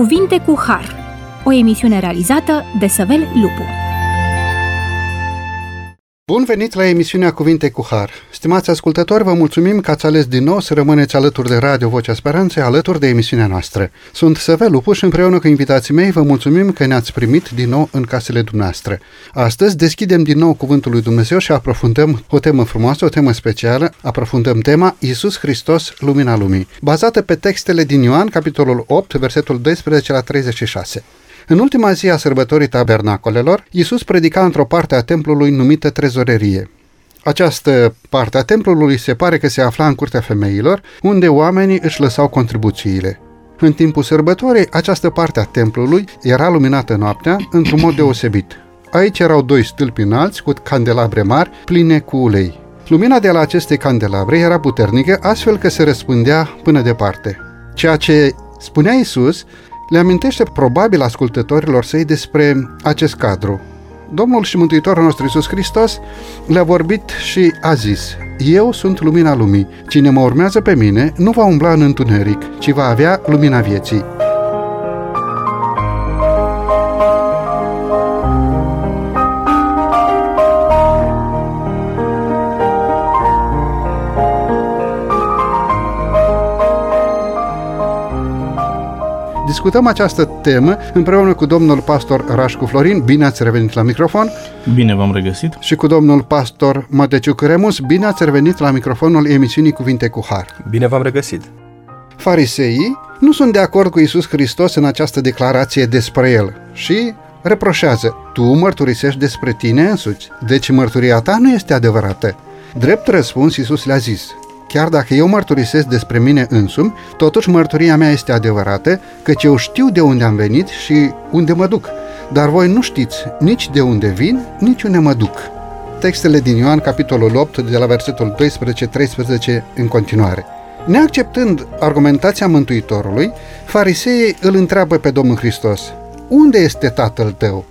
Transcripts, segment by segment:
Cuvinte cu Har, o emisiune realizată de Săvel Lupu. Bun venit la emisiunea Cuvinte cu Har. Stimați ascultători, vă mulțumim că ați ales din nou să rămâneți alături de Radio Vocea Speranței, alături de emisiunea noastră. Sunt Săvel Lupu și împreună cu invitații mei vă mulțumim că ne-ați primit din nou în casele dumneavoastră. Astăzi deschidem din nou Cuvântul lui Dumnezeu și aprofundăm o temă frumoasă, o temă specială. Aprofundăm tema Iisus Hristos, Lumina Lumii, bazată pe textele din Ioan, capitolul 8, versetul 12 la 36. În ultima zi a sărbătorii tabernacolelor, Iisus predica într-o parte a templului numită trezorerie. Această parte a templului se pare că se afla în curtea femeilor, unde oamenii își lăsau contribuțiile. În timpul sărbătorii, această parte a templului era luminată noaptea într-un mod deosebit. Aici erau doi stâlpi înalți cu candelabre mari pline cu ulei. Lumina de la aceste candelabre era puternică, astfel că se răspândea până departe. Ceea ce spunea Isus le amintește probabil ascultătorilor săi despre acest cadru. Domnul și Mântuitorul nostru Iisus Hristos le-a vorbit și a zis, Eu sunt lumina lumii, cine mă urmează pe mine nu va umbla în întuneric, ci va avea lumina vieții. Discutăm această temă împreună cu domnul pastor Rașcu Florin. Bine ați revenit la microfon. Bine v-am regăsit. Și cu domnul pastor Mădeciuc Remus. Bine ați revenit la microfonul emisiunii Cuvinte cu Har. Bine v-am regăsit. Fariseii nu sunt de acord cu Isus Hristos în această declarație despre el și reproșează, tu mărturisești despre tine însuți, deci mărturia ta nu este adevărată. Drept răspuns, Isus le-a zis, Chiar dacă eu mărturisesc despre mine însumi, totuși mărturia mea este adevărată, căci eu știu de unde am venit și unde mă duc. Dar voi nu știți nici de unde vin, nici unde mă duc. Textele din Ioan, capitolul 8, de la versetul 12-13 în continuare. Neacceptând argumentația Mântuitorului, fariseii îl întreabă pe Domnul Hristos, Unde este tatăl tău?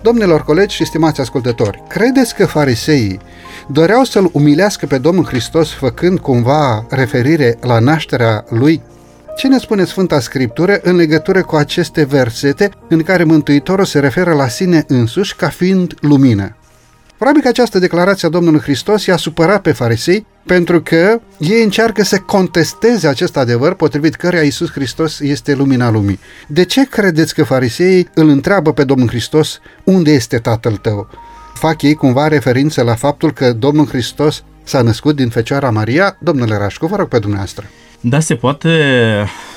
Domnilor colegi și stimați ascultători, credeți că fariseii doreau să-L umilească pe Domnul Hristos făcând cumva referire la nașterea Lui? Ce ne spune Sfânta Scriptură în legătură cu aceste versete în care Mântuitorul se referă la sine însuși ca fiind lumină? Probabil că această declarație a Domnului Hristos i-a supărat pe farisei pentru că ei încearcă să contesteze acest adevăr potrivit căreia Iisus Hristos este lumina lumii. De ce credeți că fariseii îl întreabă pe Domnul Hristos unde este Tatăl tău? Fac ei cumva referință la faptul că Domnul Hristos s-a născut din Fecioara Maria? Domnule Rașcu, vă rog pe dumneavoastră. Da, se poate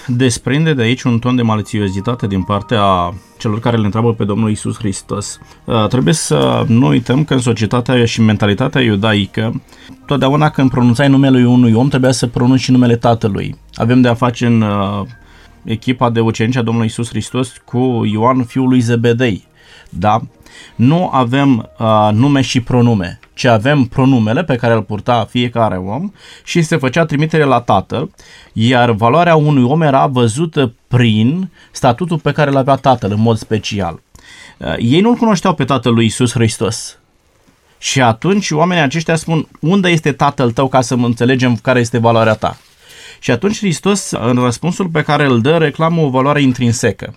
desprinde de aici un ton de malițiozitate din partea celor care le întreabă pe Domnul Isus Hristos. Uh, trebuie să nu uităm că în societatea și mentalitatea iudaică, totdeauna când pronunțai numele unui om, trebuia să pronunți și numele tatălui. Avem de a face în uh, echipa de ucenici a Domnului Isus Hristos cu Ioan, fiul lui Zebedei. Da? Nu avem uh, nume și pronume ci avem pronumele pe care îl purta fiecare om și se făcea trimitere la tatăl, iar valoarea unui om era văzută prin statutul pe care îl avea tatăl în mod special. Uh, ei nu-l cunoșteau pe tatăl lui Isus Hristos. Și atunci oamenii aceștia spun, unde este tatăl tău ca să înțelegem care este valoarea ta? Și atunci Hristos, în răspunsul pe care îl dă, reclamă o valoare intrinsecă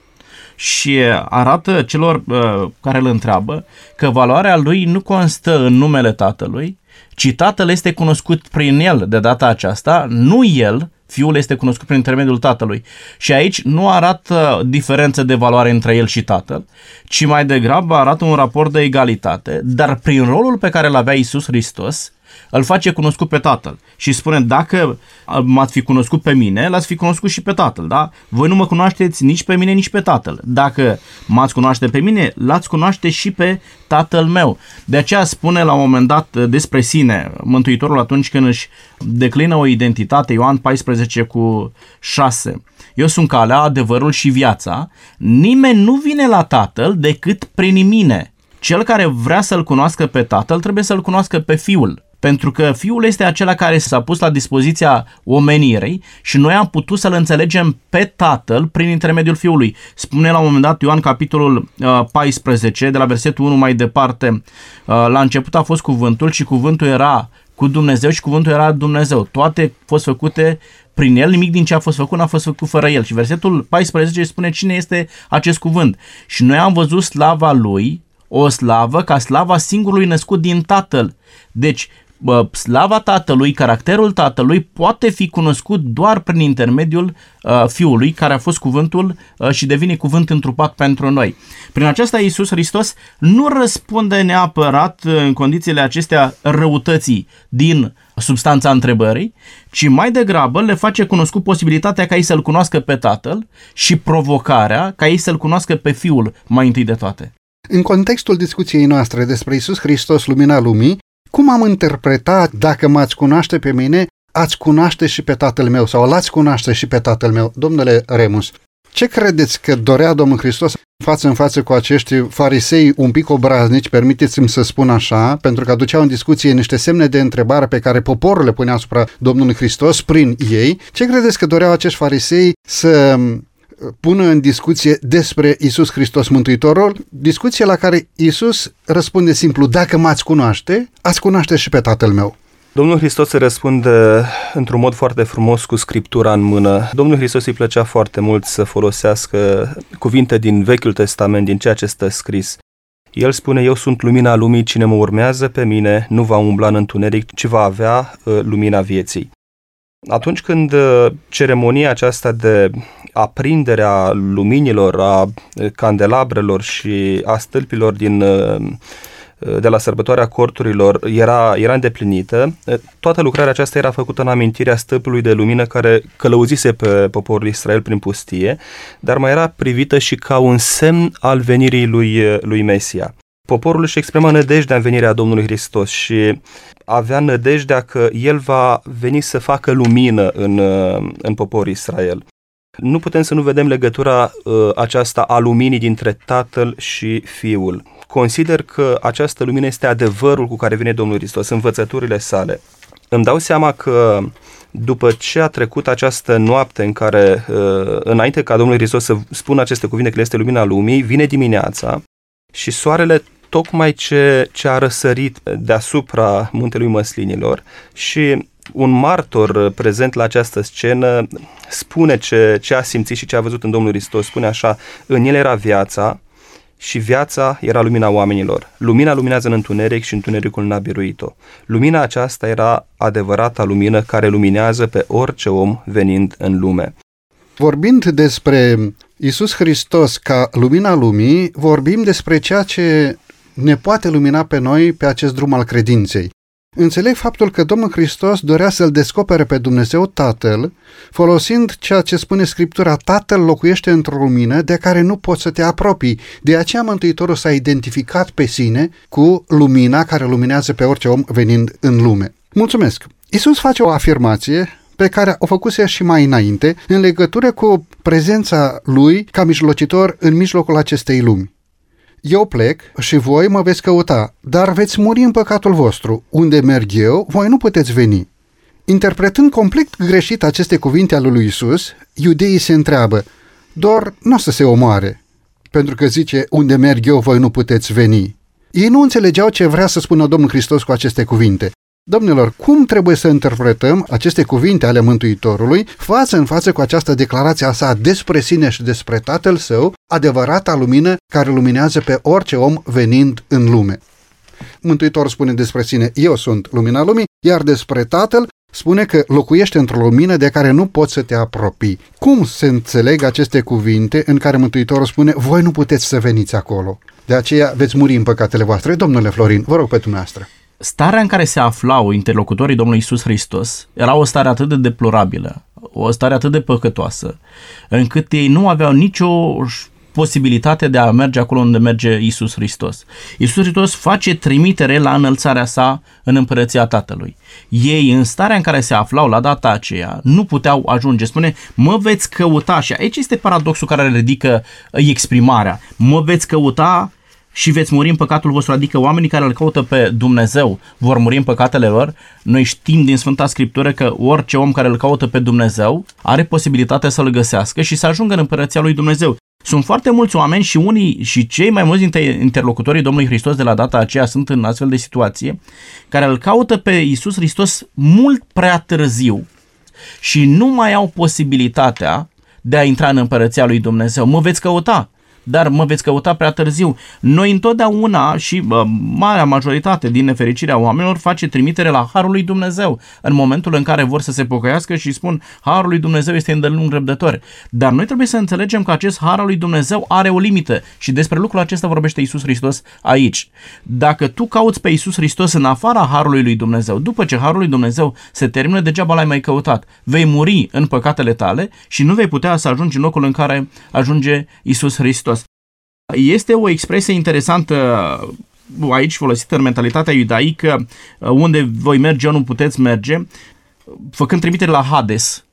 și arată celor uh, care îl întreabă că valoarea lui nu constă în numele tatălui, ci tatăl este cunoscut prin el de data aceasta, nu el, fiul este cunoscut prin intermediul tatălui. Și aici nu arată diferență de valoare între el și tatăl, ci mai degrabă arată un raport de egalitate, dar prin rolul pe care îl avea Isus Hristos, îl face cunoscut pe tatăl și spune dacă m-ați fi cunoscut pe mine, l-ați fi cunoscut și pe tatăl, da? Voi nu mă cunoașteți nici pe mine, nici pe tatăl. Dacă m-ați cunoaște pe mine, l-ați cunoaște și pe tatăl meu. De aceea spune la un moment dat despre sine Mântuitorul atunci când își declină o identitate, Ioan 14 cu 6. Eu sunt calea, adevărul și viața. Nimeni nu vine la tatăl decât prin mine. Cel care vrea să-l cunoască pe tatăl trebuie să-l cunoască pe fiul. Pentru că Fiul este acela care s-a pus la dispoziția omenirei și noi am putut să-L înțelegem pe Tatăl prin intermediul Fiului. Spune la un moment dat Ioan capitolul 14, uh, de la versetul 1 mai departe, uh, la început a fost cuvântul și cuvântul era cu Dumnezeu și cuvântul era Dumnezeu. Toate au fost făcute prin el, nimic din ce a fost făcut n-a fost făcut fără el. Și versetul 14 spune cine este acest cuvânt. Și noi am văzut slava lui, o slavă ca slava singurului născut din Tatăl. Deci, slava Tatălui, caracterul Tatălui poate fi cunoscut doar prin intermediul uh, Fiului, care a fost cuvântul uh, și devine cuvânt întrupat pentru noi. Prin aceasta Iisus Hristos nu răspunde neapărat uh, în condițiile acestea răutății din substanța întrebării, ci mai degrabă le face cunoscut posibilitatea ca ei să-L cunoască pe Tatăl și provocarea ca ei să-L cunoască pe Fiul mai întâi de toate. În contextul discuției noastre despre Isus Hristos, lumina lumii, cum am interpretat dacă m-ați cunoaște pe mine, ați cunoaște și pe tatăl meu sau l-ați cunoaște și pe tatăl meu? Domnule Remus, ce credeți că dorea Domnul Hristos față în față cu acești farisei un pic obraznici, permiteți-mi să spun așa, pentru că aduceau în discuție niște semne de întrebare pe care poporul le punea asupra Domnului Hristos prin ei. Ce credeți că doreau acești farisei să pună în discuție despre Isus Hristos Mântuitorul, discuție la care Isus răspunde simplu, dacă m-ați cunoaște, ați cunoaște și pe Tatăl meu. Domnul Hristos se răspunde într-un mod foarte frumos cu Scriptura în mână. Domnul Hristos îi plăcea foarte mult să folosească cuvinte din Vechiul Testament, din ceea ce stă scris. El spune, eu sunt lumina lumii, cine mă urmează pe mine nu va umbla în întuneric, ci va avea uh, lumina vieții. Atunci când uh, ceremonia aceasta de aprinderea luminilor, a candelabrelor și a stâlpilor din de la sărbătoarea corturilor era, era îndeplinită, toată lucrarea aceasta era făcută în amintirea stâlpului de lumină care călăuzise pe poporul Israel prin pustie, dar mai era privită și ca un semn al venirii lui, lui Mesia. Poporul își exprima nădejdea în venirea Domnului Hristos și avea nădejdea că El va veni să facă lumină în, în poporul Israel nu putem să nu vedem legătura uh, aceasta a luminii dintre Tatăl și Fiul. Consider că această lumină este adevărul cu care vine Domnul Hristos, învățăturile sale. Îmi dau seama că după ce a trecut această noapte în care, uh, înainte ca Domnul Hristos să spună aceste cuvinte că este lumina lumii, vine dimineața și soarele tocmai ce, ce a răsărit deasupra muntelui măslinilor și un martor prezent la această scenă spune ce, ce a simțit și ce a văzut în Domnul Hristos. Spune așa, în el era viața și viața era lumina oamenilor. Lumina luminează în întuneric și întunericul n-a biruit-o. Lumina aceasta era adevărata lumină care luminează pe orice om venind în lume. Vorbind despre Isus Hristos ca lumina lumii, vorbim despre ceea ce ne poate lumina pe noi pe acest drum al credinței. Înțeleg faptul că Domnul Hristos dorea să-L descopere pe Dumnezeu Tatăl, folosind ceea ce spune Scriptura, Tatăl locuiește într-o lumină de care nu poți să te apropii. De aceea Mântuitorul s-a identificat pe sine cu lumina care luminează pe orice om venind în lume. Mulțumesc! Isus face o afirmație pe care o făcuse și mai înainte în legătură cu prezența lui ca mijlocitor în mijlocul acestei lumi. Eu plec și voi mă veți căuta, dar veți muri în păcatul vostru. Unde merg eu, voi nu puteți veni. Interpretând complet greșit aceste cuvinte ale lui Isus, iudeii se întreabă, doar nu o să se omoare, pentru că zice, unde merg eu, voi nu puteți veni. Ei nu înțelegeau ce vrea să spună Domnul Hristos cu aceste cuvinte. Domnilor, cum trebuie să interpretăm aceste cuvinte ale Mântuitorului față în față cu această declarație a sa despre sine și despre Tatăl Său, adevărata lumină care luminează pe orice om venind în lume? Mântuitorul spune despre sine, eu sunt lumina lumii, iar despre Tatăl spune că locuiește într-o lumină de care nu poți să te apropii. Cum se înțeleg aceste cuvinte în care Mântuitorul spune, voi nu puteți să veniți acolo? De aceea veți muri în păcatele voastre. Domnule Florin, vă rog pe dumneavoastră starea în care se aflau interlocutorii Domnului Isus Hristos era o stare atât de deplorabilă, o stare atât de păcătoasă, încât ei nu aveau nicio posibilitate de a merge acolo unde merge Isus Hristos. Isus Hristos face trimitere la înălțarea sa în împărăția Tatălui. Ei, în starea în care se aflau la data aceea, nu puteau ajunge. Spune, mă veți căuta și aici este paradoxul care ridică exprimarea. Mă veți căuta și veți muri în păcatul vostru, adică oamenii care îl caută pe Dumnezeu vor muri în păcatele lor. Noi știm din Sfânta Scriptură că orice om care îl caută pe Dumnezeu are posibilitatea să-l găsească și să ajungă în împărăția lui Dumnezeu. Sunt foarte mulți oameni și unii și cei mai mulți dintre interlocutorii Domnului Hristos de la data aceea sunt în astfel de situație, care îl caută pe Isus Hristos mult prea târziu și nu mai au posibilitatea de a intra în împărăția lui Dumnezeu. Mă veți căuta, dar mă veți căuta prea târziu. Noi întotdeauna și uh, marea majoritate din nefericirea oamenilor face trimitere la Harul lui Dumnezeu în momentul în care vor să se pocăiască și spun Harul lui Dumnezeu este îndelung răbdător. Dar noi trebuie să înțelegem că acest Har al lui Dumnezeu are o limită și despre lucrul acesta vorbește Isus Hristos aici. Dacă tu cauți pe Isus Hristos în afara Harului lui Dumnezeu, după ce Harul lui Dumnezeu se termină, degeaba l-ai mai căutat. Vei muri în păcatele tale și nu vei putea să ajungi în locul în care ajunge Isus Hristos. Este o expresie interesantă uh, aici folosită în mentalitatea iudaică, uh, unde voi merge, eu nu puteți merge, făcând trimitere la Hades,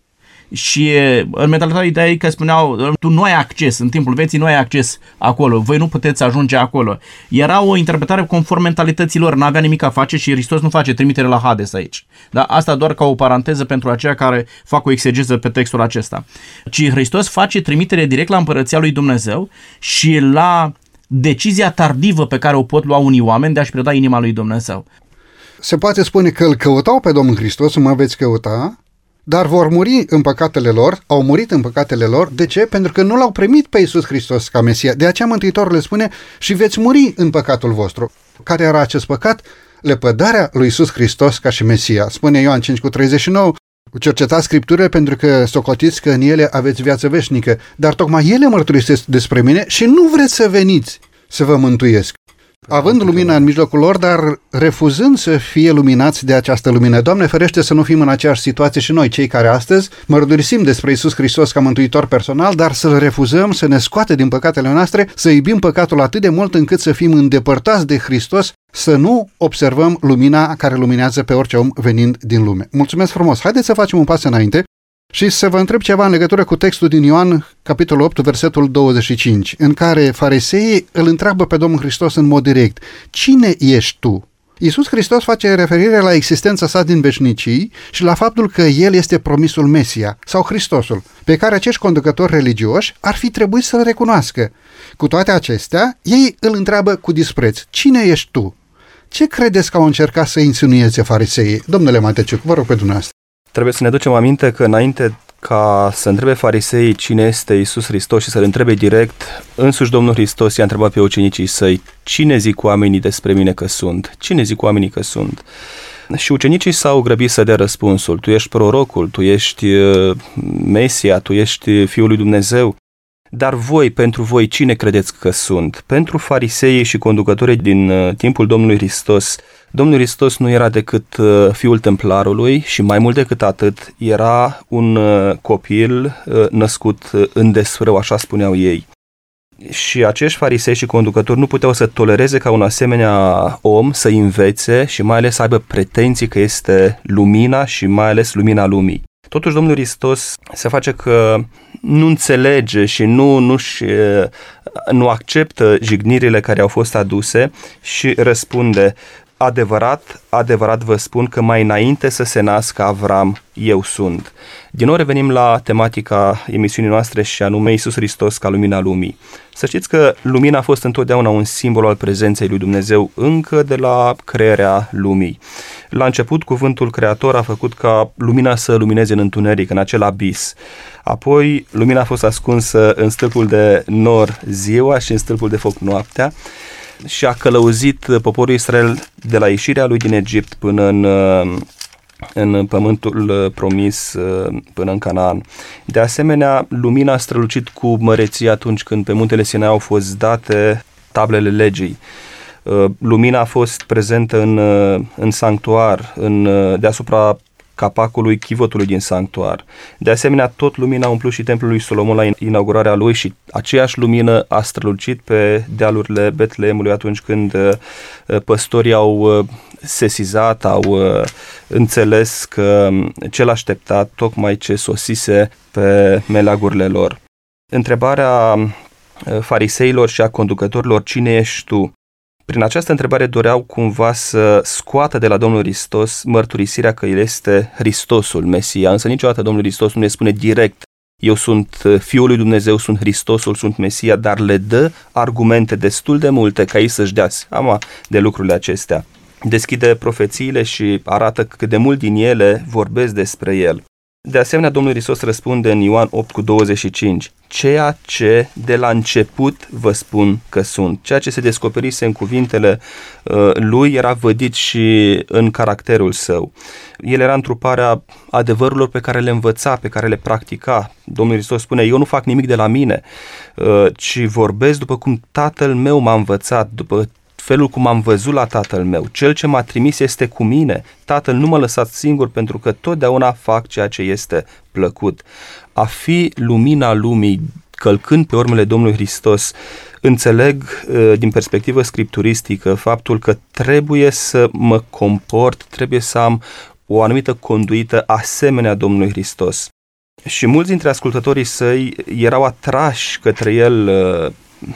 și în mentalitatea iudaică spuneau, tu nu ai acces, în timpul vieții nu ai acces acolo, voi nu puteți ajunge acolo. Era o interpretare conform mentalităților, nu avea nimic a face și Hristos nu face trimitere la Hades aici. Da? Asta doar ca o paranteză pentru aceia care fac o exegeză pe textul acesta. Ci Hristos face trimitere direct la împărăția lui Dumnezeu și la decizia tardivă pe care o pot lua unii oameni de a-și preda inima lui Dumnezeu. Se poate spune că îl căutau pe Domnul Hristos, mă veți căuta, dar vor muri în păcatele lor, au murit în păcatele lor. De ce? Pentru că nu l-au primit pe Iisus Hristos ca Mesia. De aceea Mântuitorul le spune și veți muri în păcatul vostru. Care era acest păcat? Lepădarea lui Iisus Hristos ca și Mesia. Spune Ioan 5 cu 39, cercetați scripturile pentru că socotiți că în ele aveți viață veșnică, dar tocmai ele mărturisesc despre mine și nu vreți să veniți să vă mântuiesc având lumina în mijlocul lor, dar refuzând să fie luminați de această lumină. Doamne ferește să nu fim în aceeași situație și noi, cei care astăzi mărturisim despre Isus Hristos ca mântuitor personal, dar să-L refuzăm, să ne scoate din păcatele noastre, să iubim păcatul atât de mult încât să fim îndepărtați de Hristos, să nu observăm lumina care luminează pe orice om venind din lume. Mulțumesc frumos! Haideți să facem un pas înainte și să vă întreb ceva în legătură cu textul din Ioan, capitolul 8, versetul 25, în care fariseii îl întreabă pe Domnul Hristos în mod direct, Cine ești tu? Iisus Hristos face referire la existența sa din veșnicii și la faptul că El este promisul Mesia sau Hristosul, pe care acești conducători religioși ar fi trebuit să-L recunoască. Cu toate acestea, ei îl întreabă cu dispreț, Cine ești tu? Ce credeți că au încercat să insinueze fariseii? Domnule Mateciuc, vă rog pe dumneavoastră. Trebuie să ne ducem aminte că înainte ca să întrebe fariseii cine este Isus Hristos și să-L întrebe direct, însuși Domnul Hristos i-a întrebat pe ucenicii săi, cine zic oamenii despre mine că sunt? Cine zic oamenii că sunt? Și ucenicii s-au grăbit să dea răspunsul, tu ești prorocul, tu ești uh, Mesia, tu ești Fiul lui Dumnezeu. Dar voi, pentru voi, cine credeți că sunt? Pentru fariseii și conducătorii din uh, timpul Domnului Hristos, Domnul Hristos nu era decât uh, fiul templarului și mai mult decât atât era un uh, copil uh, născut în desfrău, așa spuneau ei. Și acești farisei și conducători nu puteau să tolereze ca un asemenea om să învețe și mai ales să aibă pretenții că este lumina și mai ales lumina lumii. Totuși Domnul Hristos se face că nu înțelege și nu, nu, și, nu acceptă jignirile care au fost aduse și răspunde adevărat, adevărat vă spun că mai înainte să se nască Avram, eu sunt. Din nou revenim la tematica emisiunii noastre și anume Iisus Hristos ca lumina lumii. Să știți că lumina a fost întotdeauna un simbol al prezenței lui Dumnezeu încă de la crearea lumii. La început, cuvântul creator a făcut ca lumina să lumineze în întuneric, în acel abis. Apoi, lumina a fost ascunsă în stâlpul de nor ziua și în stâlpul de foc noaptea și a călăuzit poporul Israel de la ieșirea lui din Egipt până în, în pământul promis până în Canaan. De asemenea, lumina a strălucit cu măreție atunci când pe muntele Sinai au fost date tablele legii. Lumina a fost prezentă în, în sanctuar, în, deasupra capacului chivotului din sanctuar. De asemenea, tot lumina a umplut și templul lui Solomon la inaugurarea lui și aceeași lumină a strălucit pe dealurile Betleemului atunci când uh, păstorii au uh, sesizat, au uh, înțeles că cel așteptat tocmai ce sosise pe meleagurile lor. Întrebarea fariseilor și a conducătorilor, cine ești tu? Prin această întrebare doreau cumva să scoată de la Domnul Hristos mărturisirea că El este Hristosul, Mesia, însă niciodată Domnul Hristos nu ne spune direct eu sunt uh, Fiul lui Dumnezeu, sunt Hristosul, sunt Mesia, dar le dă argumente destul de multe ca ei să-și dea seama de lucrurile acestea. Deschide profețiile și arată cât de mult din ele vorbesc despre el. De asemenea, Domnul Hristos răspunde în Ioan 8 cu 25, ceea ce de la început vă spun că sunt. Ceea ce se descoperise în cuvintele uh, lui era vădit și în caracterul său. El era întruparea adevărurilor pe care le învăța, pe care le practica. Domnul Hristos spune, eu nu fac nimic de la mine, uh, ci vorbesc după cum Tatăl meu m-a învățat, după felul cum am văzut la tatăl meu. Cel ce m-a trimis este cu mine. Tatăl nu mă lăsat singur pentru că totdeauna fac ceea ce este plăcut. A fi lumina lumii, călcând pe urmele Domnului Hristos, înțeleg uh, din perspectivă scripturistică faptul că trebuie să mă comport, trebuie să am o anumită conduită asemenea Domnului Hristos. Și mulți dintre ascultătorii săi erau atrași către el uh,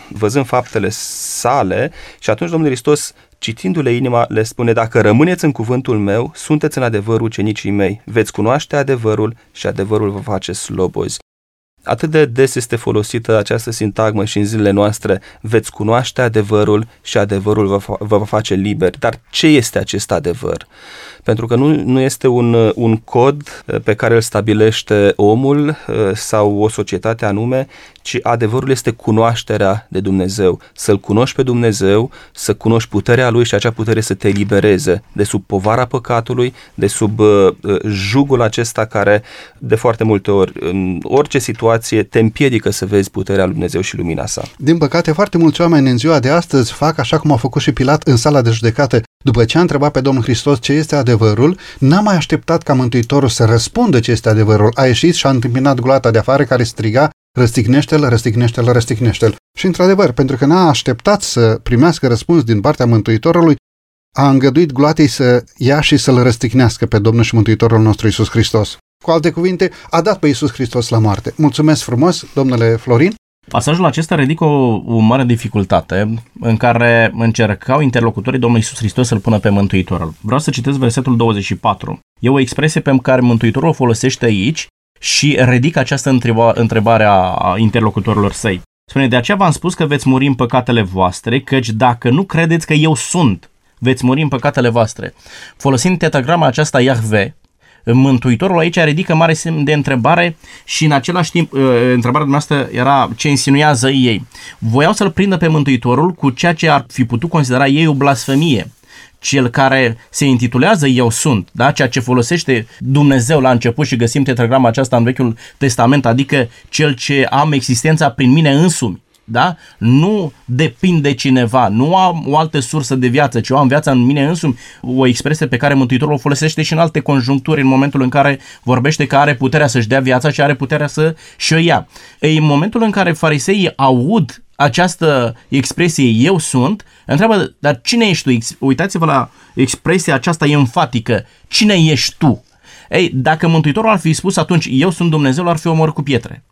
văzând faptele sale și atunci Domnul Hristos, citindu-le inima, le spune, dacă rămâneți în cuvântul meu, sunteți în adevăr ucenicii mei, veți cunoaște adevărul și adevărul vă face slobozi. Atât de des este folosită această sintagmă și în zilele noastre, veți cunoaște adevărul și adevărul vă, fa- vă va face liber. Dar ce este acest adevăr? Pentru că nu, nu este un, un cod pe care îl stabilește omul sau o societate anume, ci adevărul este cunoașterea de Dumnezeu. Să-L cunoști pe Dumnezeu, să cunoști puterea Lui și acea putere să te elibereze de sub povara păcatului, de sub uh, jugul acesta care de foarte multe ori, în orice situație, te împiedică să vezi puterea Lui Dumnezeu și lumina sa. Din păcate, foarte mulți oameni în ziua de astăzi fac așa cum a făcut și Pilat în sala de judecată. După ce a întrebat pe Domnul Hristos ce este adevărul, n-a mai așteptat ca Mântuitorul să răspundă ce este adevărul. A ieșit și a întâmpinat gloata de afară care striga răstignește-l, răstignește-l, răstignește-l. Și într-adevăr, pentru că n-a așteptat să primească răspuns din partea Mântuitorului, a îngăduit gloatei să ia și să-l răstignească pe Domnul și Mântuitorul nostru Isus Hristos. Cu alte cuvinte, a dat pe Isus Hristos la moarte. Mulțumesc frumos, domnule Florin. Pasajul acesta ridică o, o mare dificultate în care încercau interlocutorii Domnului Isus Hristos să-L pună pe Mântuitorul. Vreau să citesc versetul 24. E o expresie pe care Mântuitorul o folosește aici și ridică această întreba, întrebare a interlocutorilor săi. Spune, de aceea v-am spus că veți muri în păcatele voastre, căci dacă nu credeți că eu sunt, veți muri în păcatele voastre. Folosind tetagrama aceasta Iahve, Mântuitorul aici ridică mare semn de întrebare și în același timp ă, întrebarea noastră era ce insinuează ei. Voiau să-l prindă pe Mântuitorul cu ceea ce ar fi putut considera ei o blasfemie cel care se intitulează Eu sunt, da? ceea ce folosește Dumnezeu la început și găsim tetragrama aceasta în Vechiul Testament, adică cel ce am existența prin mine însumi. Da? Nu depind de cineva, nu am o altă sursă de viață, ci eu am viața în mine însumi, o expresie pe care Mântuitorul o folosește și în alte conjuncturi, în momentul în care vorbește că are puterea să-și dea viața și are puterea să și-o ia. Ei, în momentul în care fariseii aud această expresie eu sunt, întreabă, dar cine ești tu? Uitați-vă la expresia aceasta enfatică. Cine ești tu? Ei, dacă Mântuitorul ar fi spus atunci eu sunt Dumnezeu, ar fi omor cu pietre.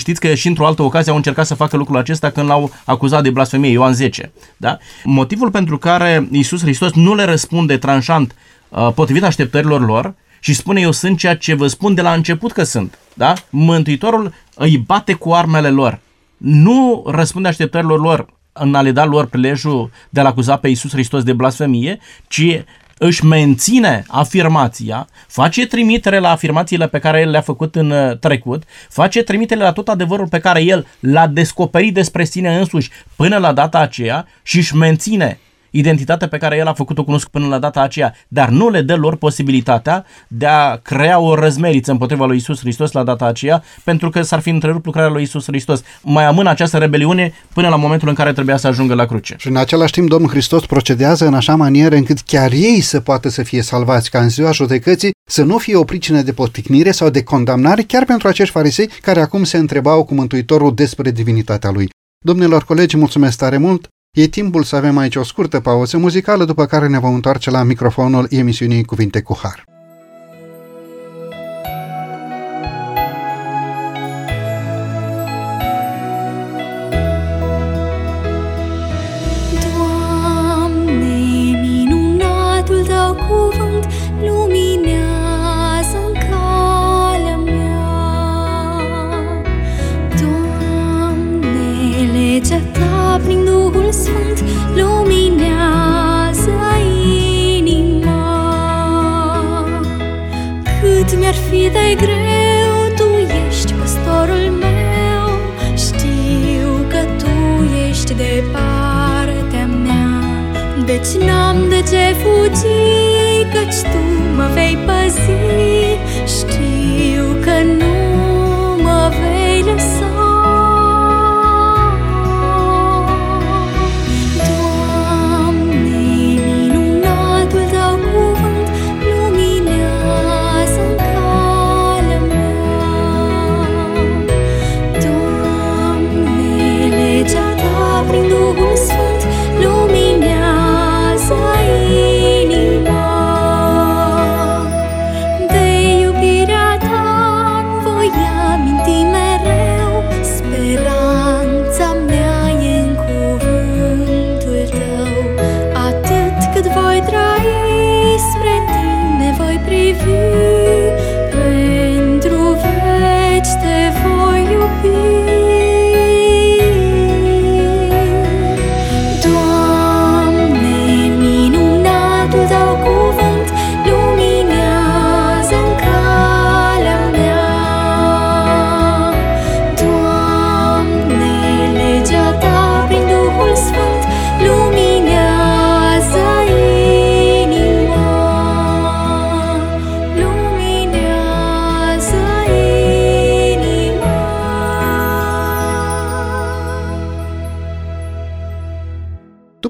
Știți că și într-o altă ocazie au încercat să facă lucrul acesta când l-au acuzat de blasfemie, Ioan 10. Da? Motivul pentru care Iisus Hristos nu le răspunde tranșant uh, potrivit așteptărilor lor și spune eu sunt ceea ce vă spun de la început că sunt. Da? Mântuitorul îi bate cu armele lor nu răspunde așteptărilor lor în a le da lor prilejul de a-L acuza pe Iisus Hristos de blasfemie, ci își menține afirmația, face trimitere la afirmațiile pe care el le-a făcut în uh, trecut, face trimitere la tot adevărul pe care el l-a descoperit despre sine însuși până la data aceea și își menține identitatea pe care el a făcut-o cunoscut până la data aceea, dar nu le dă lor posibilitatea de a crea o răzmeriță împotriva lui Isus Hristos la data aceea, pentru că s-ar fi întrerupt lucrarea lui Isus Hristos. Mai amână această rebeliune până la momentul în care trebuia să ajungă la cruce. Și în același timp Domnul Hristos procedează în așa manieră încât chiar ei să poată să fie salvați, ca în ziua judecății să nu fie o pricină de poticnire sau de condamnare chiar pentru acești farisei care acum se întrebau cu Mântuitorul despre divinitatea lui. Domnilor colegi, mulțumesc tare mult! E timpul să avem aici o scurtă pauză muzicală, după care ne vom întoarce la microfonul emisiunii Cuvinte cu Har. Mi-ar fi de greu, Tu ești păstorul meu. Știu că Tu ești de partea mea. Deci n-am de ce fugi, căci Tu mă vei păzi. Știu că nu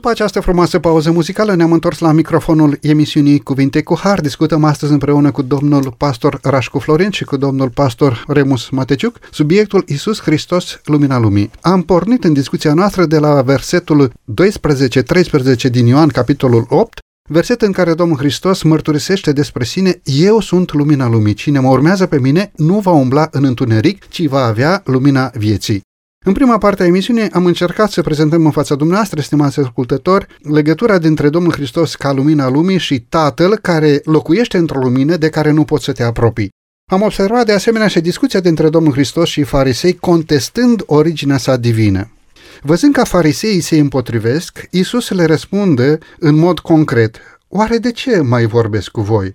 După această frumoasă pauză muzicală ne-am întors la microfonul emisiunii Cuvinte cu Har. Discutăm astăzi împreună cu domnul pastor Rașcu Florin și cu domnul pastor Remus Mateciuc subiectul Isus Hristos, Lumina Lumii. Am pornit în discuția noastră de la versetul 12-13 din Ioan, capitolul 8, verset în care Domnul Hristos mărturisește despre sine, Eu sunt lumina lumii, cine mă urmează pe mine nu va umbla în întuneric, ci va avea lumina vieții. În prima parte a emisiunii am încercat să prezentăm în fața dumneavoastră, stimați ascultători, legătura dintre Domnul Hristos ca lumina lumii și Tatăl care locuiește într-o lumină de care nu poți să te apropii. Am observat de asemenea și discuția dintre Domnul Hristos și farisei contestând originea sa divină. Văzând că fariseii se împotrivesc, Isus le răspunde în mod concret, Oare de ce mai vorbesc cu voi?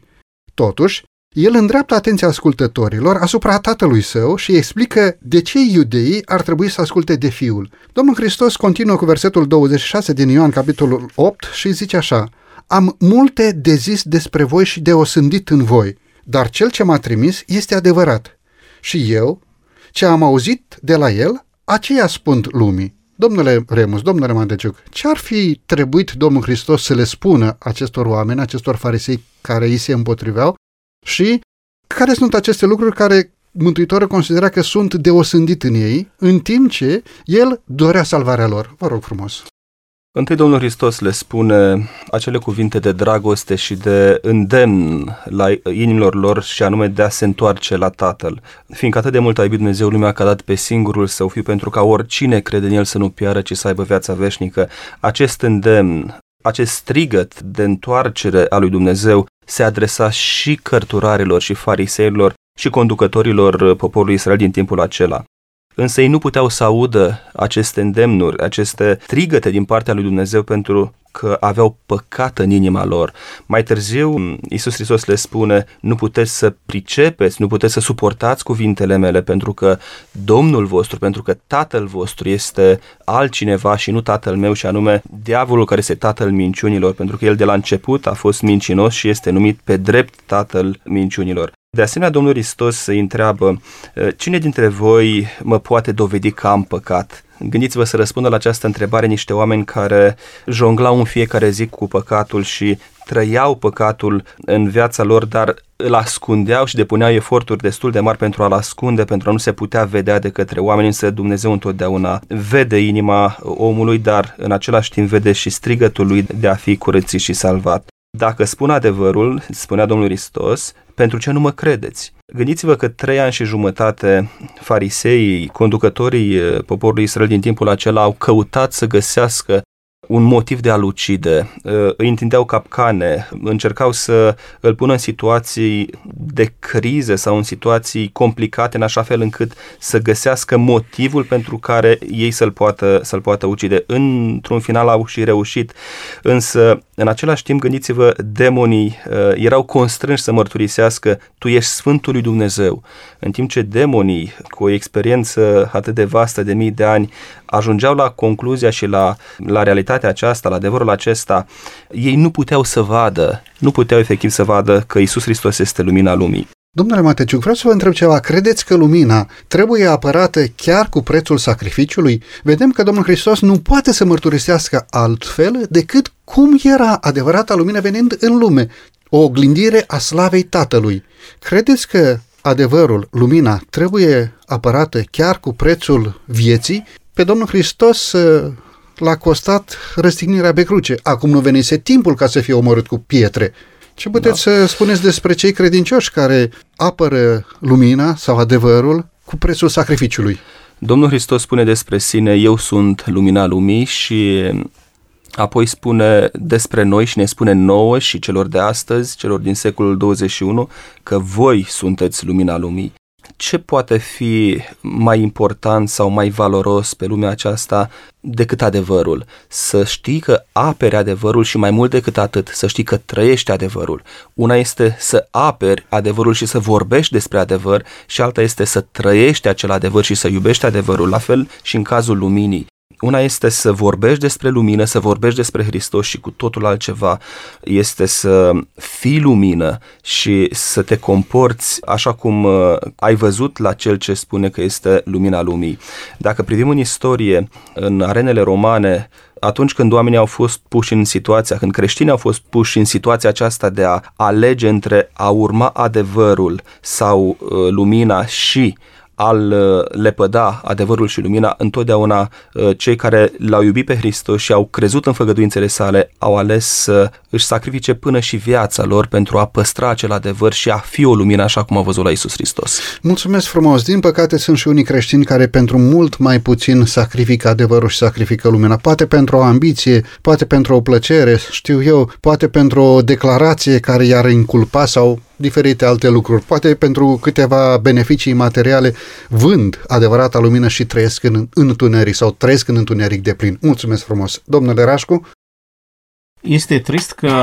Totuși, el îndreaptă atenția ascultătorilor asupra tatălui său și explică de ce iudeii ar trebui să asculte de fiul. Domnul Hristos continuă cu versetul 26 din Ioan, capitolul 8 și zice așa, Am multe de zis despre voi și de osândit în voi, dar cel ce m-a trimis este adevărat. Și eu, ce am auzit de la el, aceea spun lumii. Domnule Remus, domnule Mandeciuc, ce ar fi trebuit Domnul Hristos să le spună acestor oameni, acestor farisei care îi se împotriveau, și care sunt aceste lucruri care Mântuitorul considera că sunt deosândit în ei, în timp ce el dorea salvarea lor. Vă rog frumos. Întâi Domnul Hristos le spune acele cuvinte de dragoste și de îndemn la inimilor lor și anume de a se întoarce la Tatăl. Fiindcă atât de mult a iubit Dumnezeu lumea că a dat pe singurul său fiu pentru ca oricine crede în el să nu piară, ci să aibă viața veșnică. Acest îndemn, acest strigăt de întoarcere a lui Dumnezeu se adresa și cărturarilor și fariseilor și conducătorilor poporului Israel din timpul acela. Însă ei nu puteau să audă aceste îndemnuri, aceste strigăte din partea lui Dumnezeu pentru că aveau păcat în inima lor. Mai târziu, Iisus Hristos le spune, nu puteți să pricepeți, nu puteți să suportați cuvintele mele, pentru că Domnul vostru, pentru că Tatăl vostru este altcineva și nu Tatăl meu, și anume diavolul care este Tatăl minciunilor, pentru că el de la început a fost mincinos și este numit pe drept Tatăl minciunilor. De asemenea, Domnul Hristos îi întreabă, cine dintre voi mă poate dovedi că am păcat? Gândiți-vă să răspundă la această întrebare niște oameni care jonglau în fiecare zi cu păcatul și trăiau păcatul în viața lor, dar îl ascundeau și depuneau eforturi destul de mari pentru a-l ascunde, pentru a nu se putea vedea de către oameni, însă Dumnezeu întotdeauna vede inima omului, dar în același timp vede și strigătul lui de a fi curățit și salvat. Dacă spun adevărul, spunea Domnul Hristos, pentru ce nu mă credeți? Gândiți-vă că trei ani și jumătate fariseii, conducătorii eh, poporului Israel din timpul acela au căutat să găsească un motiv de a-l ucide, eh, îi întindeau capcane, încercau să îl pună în situații de crize sau în situații complicate în așa fel încât să găsească motivul pentru care ei să-l poată, să-l poată ucide. Într-un final au și reușit, însă în același timp gândiți-vă, demonii uh, erau constrânși să mărturisească tu ești Sfântul lui Dumnezeu, în timp ce demonii cu o experiență atât de vastă de mii de ani ajungeau la concluzia și la, la realitatea aceasta, la adevărul acesta, ei nu puteau să vadă, nu puteau efectiv să vadă că Isus Hristos este lumina lumii. Domnule Mateciuc, vreau să vă întreb ceva. Credeți că lumina trebuie apărată chiar cu prețul sacrificiului? Vedem că Domnul Hristos nu poate să mărturisească altfel decât cum era adevărata lumină venind în lume, o oglindire a slavei Tatălui. Credeți că adevărul, lumina, trebuie apărată chiar cu prețul vieții? Pe Domnul Hristos uh, l-a costat răstignirea pe cruce. Acum nu venise timpul ca să fie omorât cu pietre. Ce puteți da. să spuneți despre cei credincioși care apără lumina sau adevărul cu prețul sacrificiului? Domnul Hristos spune despre sine, eu sunt lumina lumii și apoi spune despre noi și ne spune nouă și celor de astăzi, celor din secolul 21, că voi sunteți lumina lumii ce poate fi mai important sau mai valoros pe lumea aceasta decât adevărul? Să știi că aperi adevărul și mai mult decât atât, să știi că trăiești adevărul. Una este să aperi adevărul și să vorbești despre adevăr și alta este să trăiești acel adevăr și să iubești adevărul, la fel și în cazul luminii. Una este să vorbești despre lumină, să vorbești despre Hristos și cu totul altceva este să fii lumină și să te comporți așa cum uh, ai văzut la cel ce spune că este lumina lumii. Dacă privim în istorie, în arenele romane, atunci când oamenii au fost puși în situația, când creștinii au fost puși în situația aceasta de a alege între a urma adevărul sau uh, lumina și al uh, lepăda adevărul și lumina, întotdeauna uh, cei care l-au iubit pe Hristos și au crezut în făgăduințele sale au ales să își sacrifice până și viața lor pentru a păstra acel adevăr și a fi o lumină așa cum a văzut la Isus Hristos. Mulțumesc frumos! Din păcate sunt și unii creștini care pentru mult mai puțin sacrifică adevărul și sacrifică lumina. Poate pentru o ambiție, poate pentru o plăcere, știu eu, poate pentru o declarație care i-ar inculpa sau diferite alte lucruri. Poate pentru câteva beneficii materiale vând adevărata lumină și trăiesc în, în întuneric sau trăiesc în întuneric de plin. Mulțumesc frumos! Domnule Rașcu? Este trist că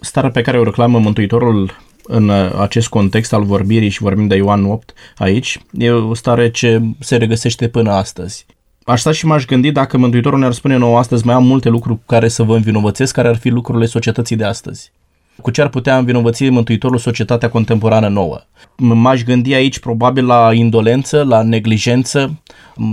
starea pe care o reclamă Mântuitorul în acest context al vorbirii și vorbim de Ioan 8 aici, e o stare ce se regăsește până astăzi. Aș sta și m-aș gândi dacă Mântuitorul ne-ar spune nouă astăzi mai am multe lucruri cu care să vă învinovățesc, care ar fi lucrurile societății de astăzi. Cu ce ar putea învinovăți Mântuitorul societatea contemporană nouă? M-aș gândi aici probabil la indolență, la neglijență,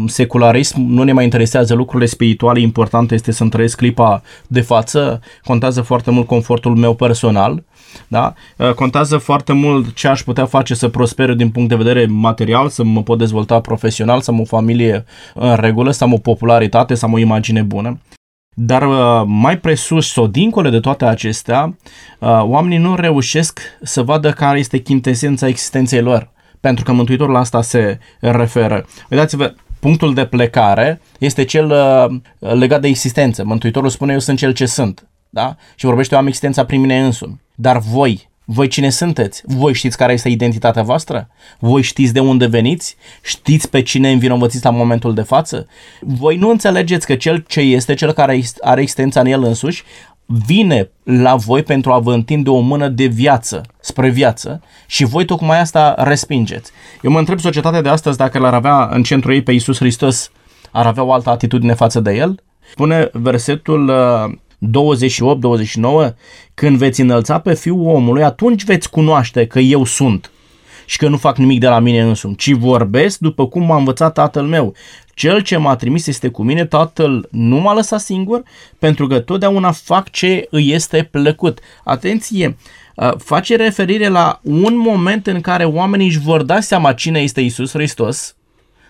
secularism, nu ne mai interesează lucrurile spirituale, important este să-mi trăiesc clipa de față, contează foarte mult confortul meu personal, da? Contează foarte mult ce aș putea face să prosper din punct de vedere material, să mă pot dezvolta profesional, să am o familie în regulă, să am o popularitate, să am o imagine bună. Dar uh, mai presus sau dincolo de toate acestea, uh, oamenii nu reușesc să vadă care este chintesența existenței lor. Pentru că Mântuitorul la asta se referă. Uitați-vă, punctul de plecare este cel uh, legat de existență. Mântuitorul spune, eu sunt cel ce sunt. Da? Și vorbește, eu am existența prin mine însumi. Dar voi, voi cine sunteți? Voi știți care este identitatea voastră? Voi știți de unde veniți? Știți pe cine învinovățiți la momentul de față? Voi nu înțelegeți că cel ce este, cel care are existența în el însuși, vine la voi pentru a vă întinde o mână de viață, spre viață și voi tocmai asta respingeți. Eu mă întreb societatea de astăzi dacă l-ar avea în centrul ei pe Iisus Hristos, ar avea o altă atitudine față de el? Spune versetul uh, 28-29, când veți înălța pe Fiul omului, atunci veți cunoaște că eu sunt și că nu fac nimic de la mine însumi, ci vorbesc după cum m-a învățat tatăl meu. Cel ce m-a trimis este cu mine, tatăl nu m-a lăsat singur, pentru că totdeauna fac ce îi este plăcut. Atenție! Face referire la un moment în care oamenii își vor da seama cine este Isus Hristos,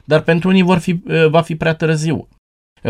dar pentru unii vor fi, va fi prea târziu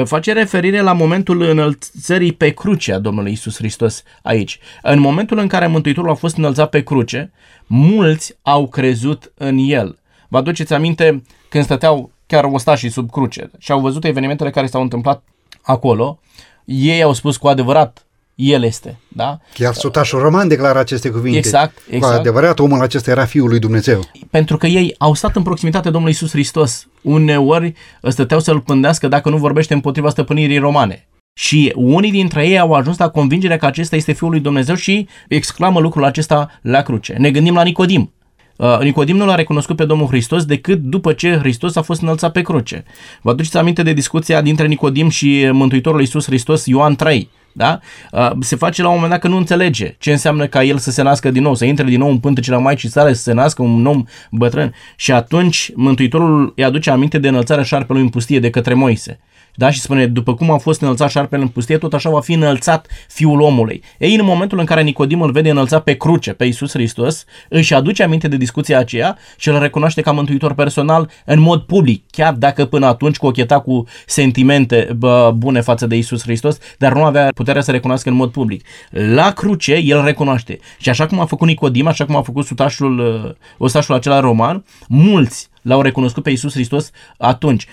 face referire la momentul înălțării pe cruce a Domnului Isus Hristos aici. În momentul în care Mântuitorul a fost înălțat pe cruce, mulți au crezut în el. Vă aduceți aminte când stăteau chiar ostașii sub cruce și au văzut evenimentele care s-au întâmplat acolo, ei au spus cu adevărat, el este, da? Chiar sutașul roman declară aceste cuvinte. Exact, Cu exact. adevărat, omul acesta era Fiul lui Dumnezeu. Pentru că ei au stat în proximitatea Domnului Isus Hristos. Uneori stăteau să-L pândească dacă nu vorbește împotriva stăpânirii romane. Și unii dintre ei au ajuns la convingerea că acesta este Fiul lui Dumnezeu și exclamă lucrul acesta la cruce. Ne gândim la Nicodim. Uh, Nicodim nu l-a recunoscut pe Domnul Hristos decât după ce Hristos a fost înălțat pe cruce. Vă aduceți aminte de discuția dintre Nicodim și Mântuitorul Iisus Hristos, Ioan 3. Da? Uh, Se face la un moment dat că nu înțelege ce înseamnă ca el să se nască din nou, să intre din nou în pântecele Maicii sale, să se nască un om bătrân. Și atunci Mântuitorul îi aduce aminte de înălțarea șarpelui în pustie de către Moise. Da? Și spune, după cum a fost înălțat șarpele în pustie, tot așa va fi înălțat fiul omului. Ei, în momentul în care Nicodim îl vede înălțat pe cruce, pe Iisus Hristos, își aduce aminte de discuția aceea și îl recunoaște ca mântuitor personal în mod public, chiar dacă până atunci cocheta cu sentimente bă, bune față de Iisus Hristos, dar nu avea puterea să recunoască în mod public. La cruce, el recunoaște. Și așa cum a făcut Nicodim, așa cum a făcut sutașul, uh, ostașul acela roman, mulți l-au recunoscut pe Iisus Hristos atunci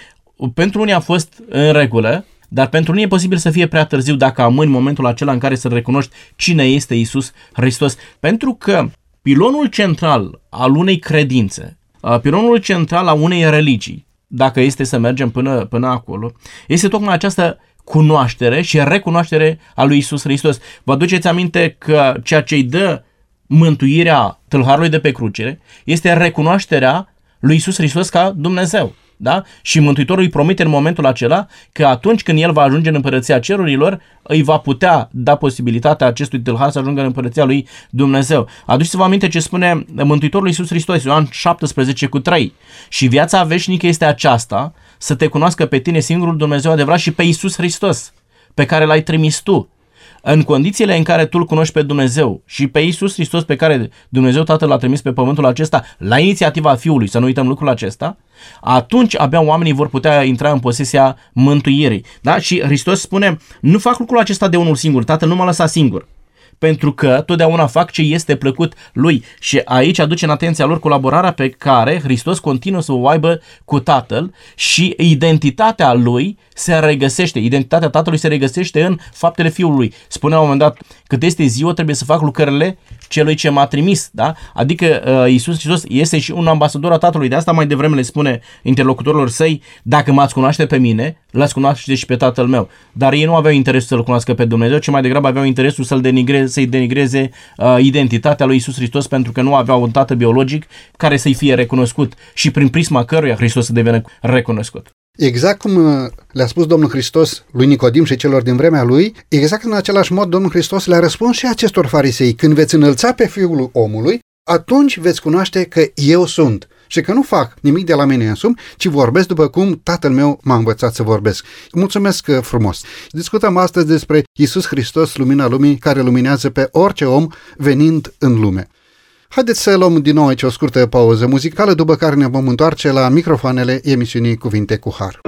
pentru unii a fost în regulă, dar pentru unii e posibil să fie prea târziu dacă amâni momentul acela în care să recunoști cine este Isus Hristos. Pentru că pilonul central al unei credințe, a, pilonul central al unei religii, dacă este să mergem până, până acolo, este tocmai această cunoaștere și recunoaștere a lui Isus Hristos. Vă aduceți aminte că ceea ce îi dă mântuirea tâlharului de pe cruce este recunoașterea lui Isus Hristos ca Dumnezeu. Da? Și Mântuitorul îi promite în momentul acela că atunci când el va ajunge în împărăția cerurilor, îi va putea da posibilitatea acestui tâlhar să ajungă în împărăția lui Dumnezeu. Aduceți-vă aminte ce spune Mântuitorul Iisus Hristos, Ioan 17 cu 3. Și viața veșnică este aceasta, să te cunoască pe tine singurul Dumnezeu adevărat și pe Iisus Hristos, pe care l-ai trimis tu. În condițiile în care tu îl cunoști pe Dumnezeu și pe Iisus Hristos pe care Dumnezeu Tatăl l-a trimis pe pământul acesta la inițiativa Fiului, să nu uităm lucrul acesta, atunci abia oamenii vor putea intra în posesia mântuirii. Da? Și Hristos spune, nu fac lucrul acesta de unul singur, Tatăl nu m-a lăsat singur pentru că totdeauna fac ce este plăcut lui. Și aici aduce în atenția lor colaborarea pe care Hristos continuă să o aibă cu Tatăl și identitatea lui se regăsește, identitatea Tatălui se regăsește în faptele Fiului. Spune la un moment dat, cât este ziua, trebuie să fac lucrările celui ce m-a trimis, da? Adică uh, Iisus Hristos este și un ambasador a Tatălui. De asta mai devreme le spune interlocutorilor săi, dacă m-ați cunoaște pe mine, l-ați cunoaște și pe Tatăl meu. Dar ei nu aveau interesul să-L cunoască pe Dumnezeu, ci mai degrabă aveau interesul să-L denigreze, să-i denigreze uh, identitatea lui Iisus Hristos pentru că nu aveau un tată biologic care să-i fie recunoscut și prin prisma căruia Hristos să devină recunoscut. Exact cum uh, le-a spus Domnul Hristos lui Nicodim și celor din vremea lui, exact în același mod Domnul Hristos le-a răspuns și acestor farisei. Când veți înălța pe Fiul omului, atunci veți cunoaște că eu sunt și că nu fac nimic de la mine însumi, ci vorbesc după cum Tatăl meu m-a învățat să vorbesc. Mulțumesc uh, frumos! Discutăm astăzi despre Isus Hristos, lumina lumii, care luminează pe orice om venind în lume. Haideți să luăm din nou aici o scurtă pauză muzicală, după care ne vom întoarce la microfoanele emisiunii Cuvinte cu Har.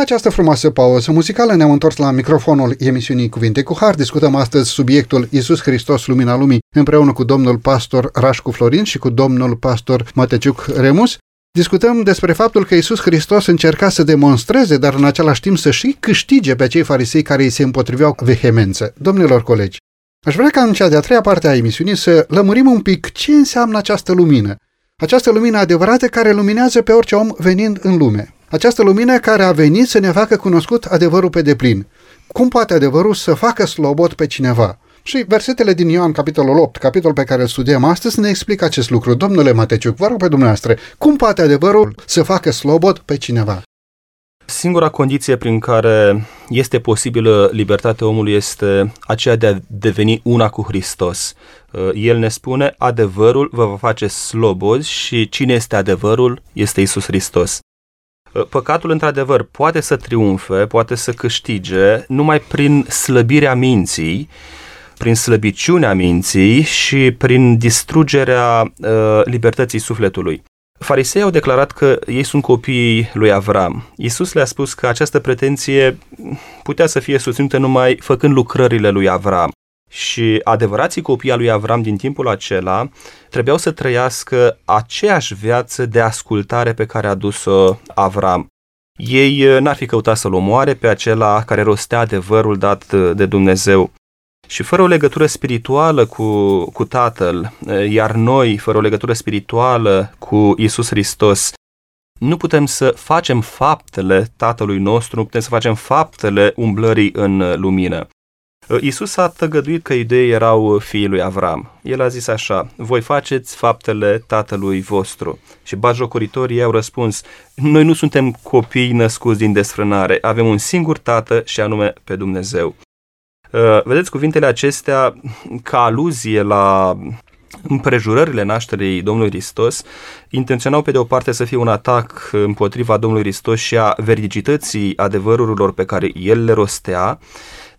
Această frumoasă pauză muzicală ne-am întors la microfonul emisiunii Cuvinte cu Har. Discutăm astăzi subiectul Iisus Hristos, Lumina Lumii, împreună cu domnul pastor Rașcu Florin și cu domnul pastor Mateciuc Remus. Discutăm despre faptul că Iisus Hristos încerca să demonstreze, dar în același timp să și câștige pe cei farisei care îi se împotriveau vehemență. Domnilor colegi, aș vrea ca în cea de-a treia parte a emisiunii să lămurim un pic ce înseamnă această lumină. Această lumină adevărată care luminează pe orice om venind în lume. Această lumină care a venit să ne facă cunoscut adevărul pe deplin. Cum poate adevărul să facă slobot pe cineva? Și versetele din Ioan, capitolul 8, capitol pe care îl studiem astăzi, ne explică acest lucru. Domnule Mateciuc, vă rog pe dumneavoastră, cum poate adevărul să facă slobot pe cineva? Singura condiție prin care este posibilă libertatea omului este aceea de a deveni una cu Hristos. El ne spune, adevărul vă va face slobozi și cine este adevărul este Isus Hristos. Păcatul, într-adevăr, poate să triumfe, poate să câștige numai prin slăbirea minții, prin slăbiciunea minții și prin distrugerea uh, libertății sufletului. Farisei au declarat că ei sunt copiii lui Avram. Iisus le-a spus că această pretenție putea să fie susținută numai făcând lucrările lui Avram. Și adevărații copii al lui Avram din timpul acela trebuiau să trăiască aceeași viață de ascultare pe care a dus-o Avram. Ei uh, n-ar fi căutat să-l omoare pe acela care rostea adevărul dat uh, de Dumnezeu. Și fără o legătură spirituală cu, cu Tatăl, uh, iar noi, fără o legătură spirituală cu Isus Hristos, nu putem să facem faptele Tatălui nostru, nu putem să facem faptele umblării în lumină. Uh, Isus a tăgăduit că iudeii erau fiii lui Avram. El a zis așa, voi faceți faptele tatălui vostru. Și bajocoritorii au răspuns, noi nu suntem copii născuți din desfrânare, avem un singur tată și anume pe Dumnezeu. Uh, vedeți cuvintele acestea ca aluzie la împrejurările nașterii Domnului Hristos intenționau pe de o parte să fie un atac împotriva Domnului Hristos și a verdigității adevărurilor pe care el le rostea,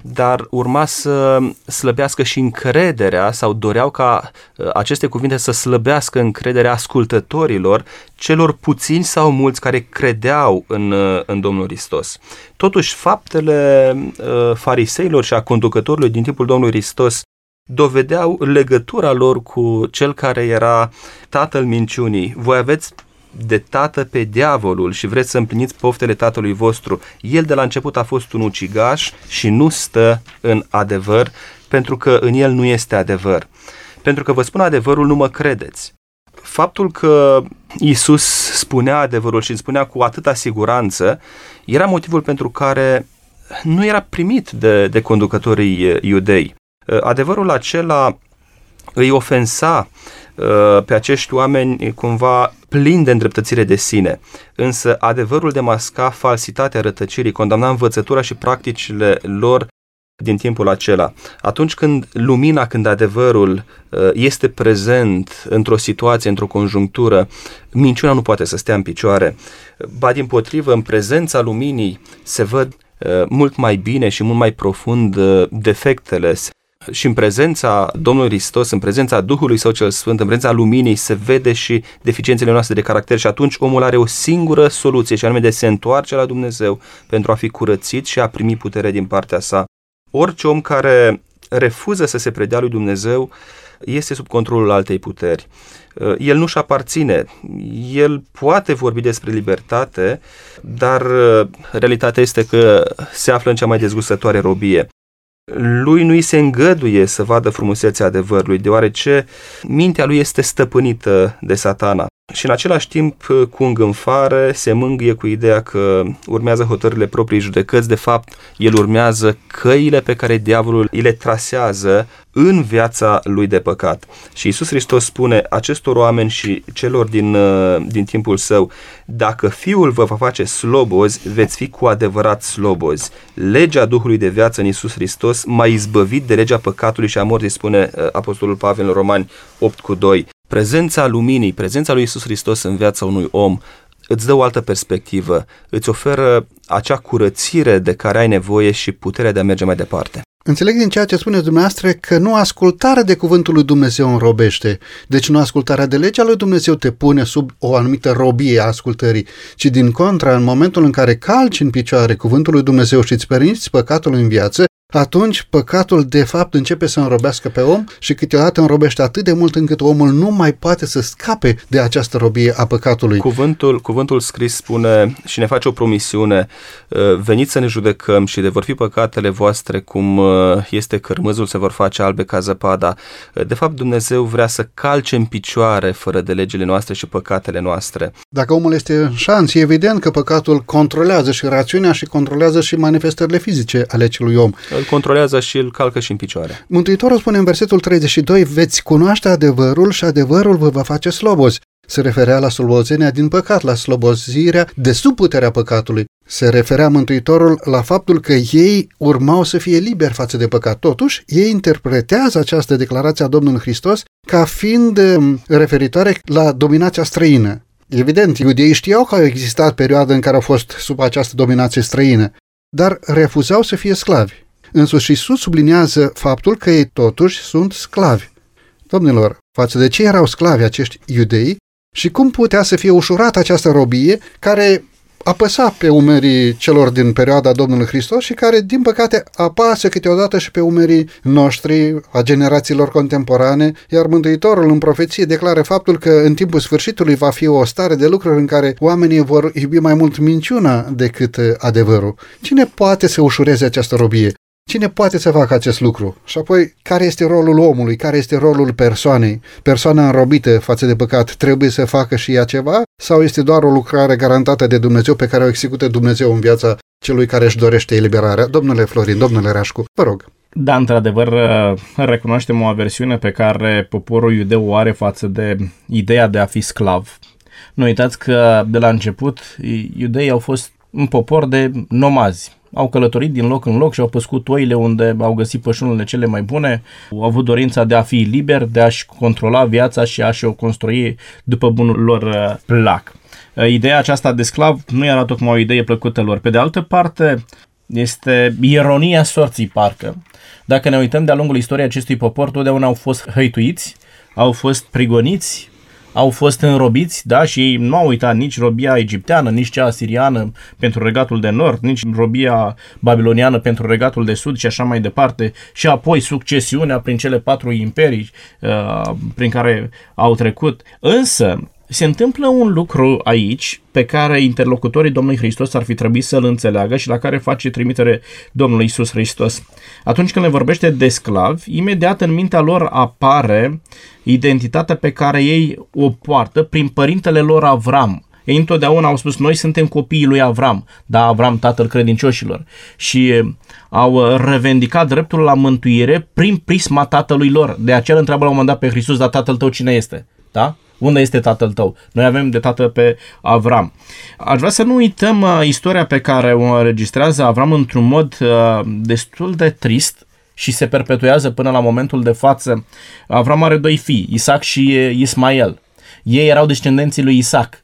dar urma să slăbească și încrederea sau doreau ca uh, aceste cuvinte să slăbească încrederea ascultătorilor, celor puțini sau mulți care credeau în, uh, în Domnul Hristos. Totuși, faptele uh, fariseilor și a conducătorilor din timpul Domnului Hristos dovedeau legătura lor cu cel care era tatăl minciunii. Voi aveți de tată pe diavolul și vreți să împliniți poftele tatălui vostru. El de la început a fost un ucigaș și nu stă în adevăr, pentru că în el nu este adevăr. Pentru că vă spun adevărul, nu mă credeți. Faptul că Isus spunea adevărul și îmi spunea cu atâta siguranță era motivul pentru care nu era primit de, de conducătorii iudei. Adevărul acela îi ofensa uh, pe acești oameni cumva plini de îndreptățire de sine. Însă adevărul demasca falsitatea rătăcirii, condamna învățătura și practicile lor din timpul acela. Atunci când lumina, când adevărul uh, este prezent într-o situație, într-o conjunctură, minciuna nu poate să stea în picioare. Ba din potrivă, în prezența luminii se văd uh, mult mai bine și mult mai profund defectele, și în prezența Domnului Hristos, în prezența Duhului Său cel Sfânt, în prezența luminii, se vede și deficiențele noastre de caracter și atunci omul are o singură soluție și anume de se întoarce la Dumnezeu pentru a fi curățit și a primi putere din partea sa. Orice om care refuză să se predea lui Dumnezeu este sub controlul altei puteri. El nu-și aparține, el poate vorbi despre libertate, dar realitatea este că se află în cea mai dezgustătoare robie lui nu-i se îngăduie să vadă frumusețea adevărului, deoarece mintea lui este stăpânită de satana. Și în același timp, cu îngânfare, se mângâie cu ideea că urmează hotărârile proprii judecăți, de fapt, el urmează căile pe care diavolul îi le trasează în viața lui de păcat. Și Isus Hristos spune acestor oameni și celor din, uh, din timpul său, dacă Fiul vă va face slobozi, veți fi cu adevărat slobozi. Legea Duhului de viață în Isus Hristos m-a izbăvit de legea păcatului și a morții, spune uh, Apostolul Pavel în Romani 8 cu 2. Prezența luminii, prezența lui Isus Hristos în viața unui om îți dă o altă perspectivă, îți oferă acea curățire de care ai nevoie și puterea de a merge mai departe. Înțeleg din ceea ce spuneți dumneavoastră că nu ascultarea de cuvântul lui Dumnezeu înrobește. Deci nu ascultarea de legea lui Dumnezeu te pune sub o anumită robie a ascultării, ci din contra, în momentul în care calci în picioare cuvântul lui Dumnezeu și îți permiți păcatul în viață, atunci păcatul de fapt începe să înrobească pe om și câteodată înrobește atât de mult încât omul nu mai poate să scape de această robie a păcatului. Cuvântul, cuvântul scris spune și ne face o promisiune, uh, veniți să ne judecăm și de vor fi păcatele voastre cum uh, este cărmâzul, se vor face albe ca zăpada. Uh, de fapt, Dumnezeu vrea să calce în picioare fără de legile noastre și păcatele noastre. Dacă omul este în șans, e evident că păcatul controlează și rațiunea și controlează și manifestările fizice ale celui om îl controlează și îl calcă și în picioare. Mântuitorul spune în versetul 32, veți cunoaște adevărul și adevărul vă va face slobozi. Se referea la slobozenia din păcat, la slobozirea de sub puterea păcatului. Se referea Mântuitorul la faptul că ei urmau să fie liberi față de păcat. Totuși, ei interpretează această declarație a Domnului Hristos ca fiind um, referitoare la dominația străină. Evident, iudeii știau că au existat perioade în care au fost sub această dominație străină, dar refuzau să fie sclavi. Însuși Iisus subliniază faptul că ei totuși sunt sclavi. Domnilor, față de ce erau sclavi acești iudei și cum putea să fie ușurată această robie care apăsa pe umerii celor din perioada Domnului Hristos și care, din păcate, apasă câteodată și pe umerii noștri, a generațiilor contemporane, iar Mântuitorul în profeție declară faptul că în timpul sfârșitului va fi o stare de lucruri în care oamenii vor iubi mai mult minciuna decât adevărul. Cine poate să ușureze această robie? Cine poate să facă acest lucru? Și apoi, care este rolul omului? Care este rolul persoanei? Persoana înrobită față de păcat trebuie să facă și ea ceva? Sau este doar o lucrare garantată de Dumnezeu pe care o execută Dumnezeu în viața celui care își dorește eliberarea? Domnule Florin, domnule Rașcu, vă rog. Da, într-adevăr, recunoaștem o aversiune pe care poporul iudeu o are față de ideea de a fi sclav. Nu uitați că de la început iudeii au fost un popor de nomazi, au călătorit din loc în loc și au păscut oile unde au găsit pășunile cele mai bune, au avut dorința de a fi liber, de a-și controla viața și a-și o construi după bunul lor uh, plac. Uh, ideea aceasta de sclav nu era tocmai o idee plăcută lor. Pe de altă parte, este ironia sorții, parcă. Dacă ne uităm de-a lungul istoriei acestui popor, totdeauna au fost hăituiți, au fost prigoniți, au fost înrobiți, da, și ei nu au uitat nici robia egipteană, nici cea asiriană pentru regatul de nord, nici robia babiloniană pentru regatul de sud și așa mai departe, și apoi succesiunea prin cele patru imperii uh, prin care au trecut. Însă, se întâmplă un lucru aici pe care interlocutorii Domnului Hristos ar fi trebuit să-l înțeleagă și la care face trimitere Domnul Isus Hristos. Atunci când le vorbește de sclavi, imediat în mintea lor apare identitatea pe care ei o poartă prin părintele lor Avram. Ei întotdeauna au spus, noi suntem copiii lui Avram, da, Avram, tatăl credincioșilor. Și au revendicat dreptul la mântuire prin prisma tatălui lor. De aceea îl întreabă la un moment dat pe Hristos, dar tatăl tău cine este? Da? Unde este tatăl tău? Noi avem de tată pe Avram. Aș vrea să nu uităm uh, istoria pe care o înregistrează Avram într-un mod uh, destul de trist și se perpetuează până la momentul de față. Avram are doi fii, Isaac și uh, Ismael. Ei erau descendenții lui Isaac.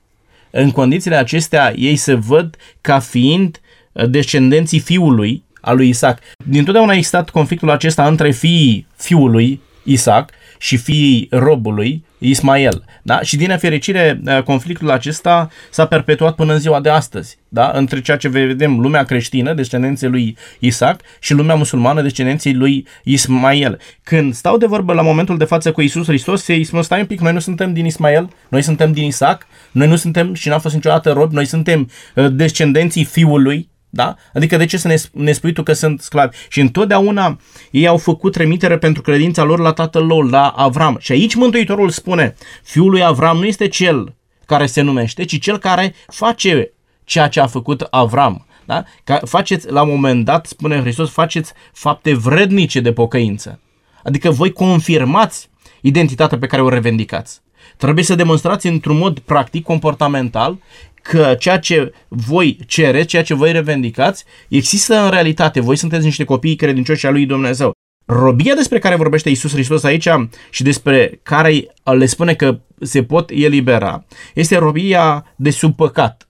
În condițiile acestea, ei se văd ca fiind uh, descendenții fiului al lui Isaac. Dintotdeauna a existat conflictul acesta între fiii fiului Isaac și fiii robului Ismael. Da? Și din nefericire, uh, conflictul acesta s-a perpetuat până în ziua de astăzi, da? între ceea ce vedem lumea creștină, descendenții lui Isaac, și lumea musulmană, descendenții lui Ismael. Când stau de vorbă la momentul de față cu Isus Hristos, ei spun, stai un pic, noi nu suntem din Ismael, noi suntem din Isaac, noi nu suntem și n-am fost niciodată robi, noi suntem uh, descendenții fiului da? Adică de ce să ne, ne spui tu că sunt sclavi? Și întotdeauna ei au făcut trimitere pentru credința lor la tatăl lor, la Avram. Și aici Mântuitorul spune, fiul lui Avram nu este cel care se numește, ci cel care face ceea ce a făcut Avram. Da? Ca faceți, la un moment dat, spune Hristos, faceți fapte vrednice de pocăință. Adică voi confirmați identitatea pe care o revendicați. Trebuie să demonstrați într-un mod practic, comportamental, că ceea ce voi cereți, ceea ce voi revendicați, există în realitate. Voi sunteți niște copii credincioși al lui Dumnezeu. Robia despre care vorbește Isus Hristos aici și despre care le spune că se pot elibera, este robia de sub păcat.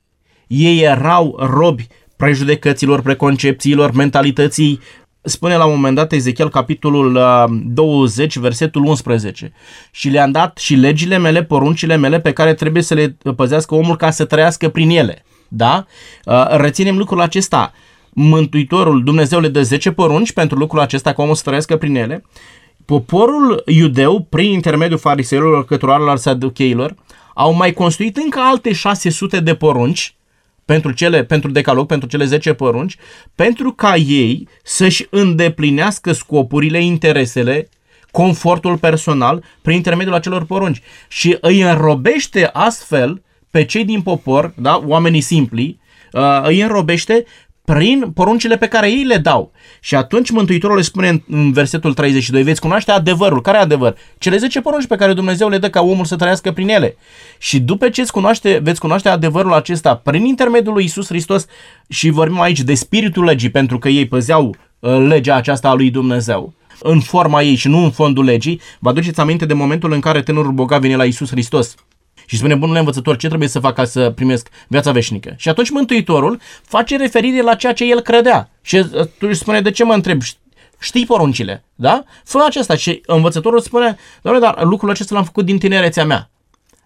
Ei erau robi prejudecăților, preconcepțiilor, mentalității spune la un moment dat Ezechiel capitolul uh, 20, versetul 11. Și le-am dat și legile mele, poruncile mele pe care trebuie să le păzească omul ca să trăiască prin ele. Da? Uh, reținem lucrul acesta. Mântuitorul Dumnezeu le dă 10 porunci pentru lucrul acesta ca omul să trăiască prin ele. Poporul iudeu, prin intermediul fariseilor, căturoarelor, saducheilor, au mai construit încă alte 600 de porunci pentru, cele, pentru decalog, pentru cele 10 porunci, pentru ca ei să-și îndeplinească scopurile, interesele, confortul personal prin intermediul acelor porunci. Și îi înrobește astfel pe cei din popor, da, oamenii simpli, uh, îi înrobește prin poruncile pe care ei le dau. Și atunci Mântuitorul le spune în versetul 32, veți cunoaște adevărul. Care adevăr? Cele 10 porunci pe care Dumnezeu le dă ca omul să trăiască prin ele. Și după ce cunoaște, veți cunoaște adevărul acesta prin intermediul lui Isus Hristos și vorbim aici de spiritul legii, pentru că ei păzeau uh, legea aceasta a lui Dumnezeu în forma ei și nu în fondul legii, vă aduceți aminte de momentul în care tânărul bogat vine la Isus Hristos și spune, bunule învățător, ce trebuie să fac ca să primesc viața veșnică? Și atunci Mântuitorul face referire la ceea ce el credea. Și tu își spune, de ce mă întreb? Știi poruncile, da? Fă acesta. Și învățătorul spune, doamne, dar lucrul acesta l-am făcut din tinerețea mea.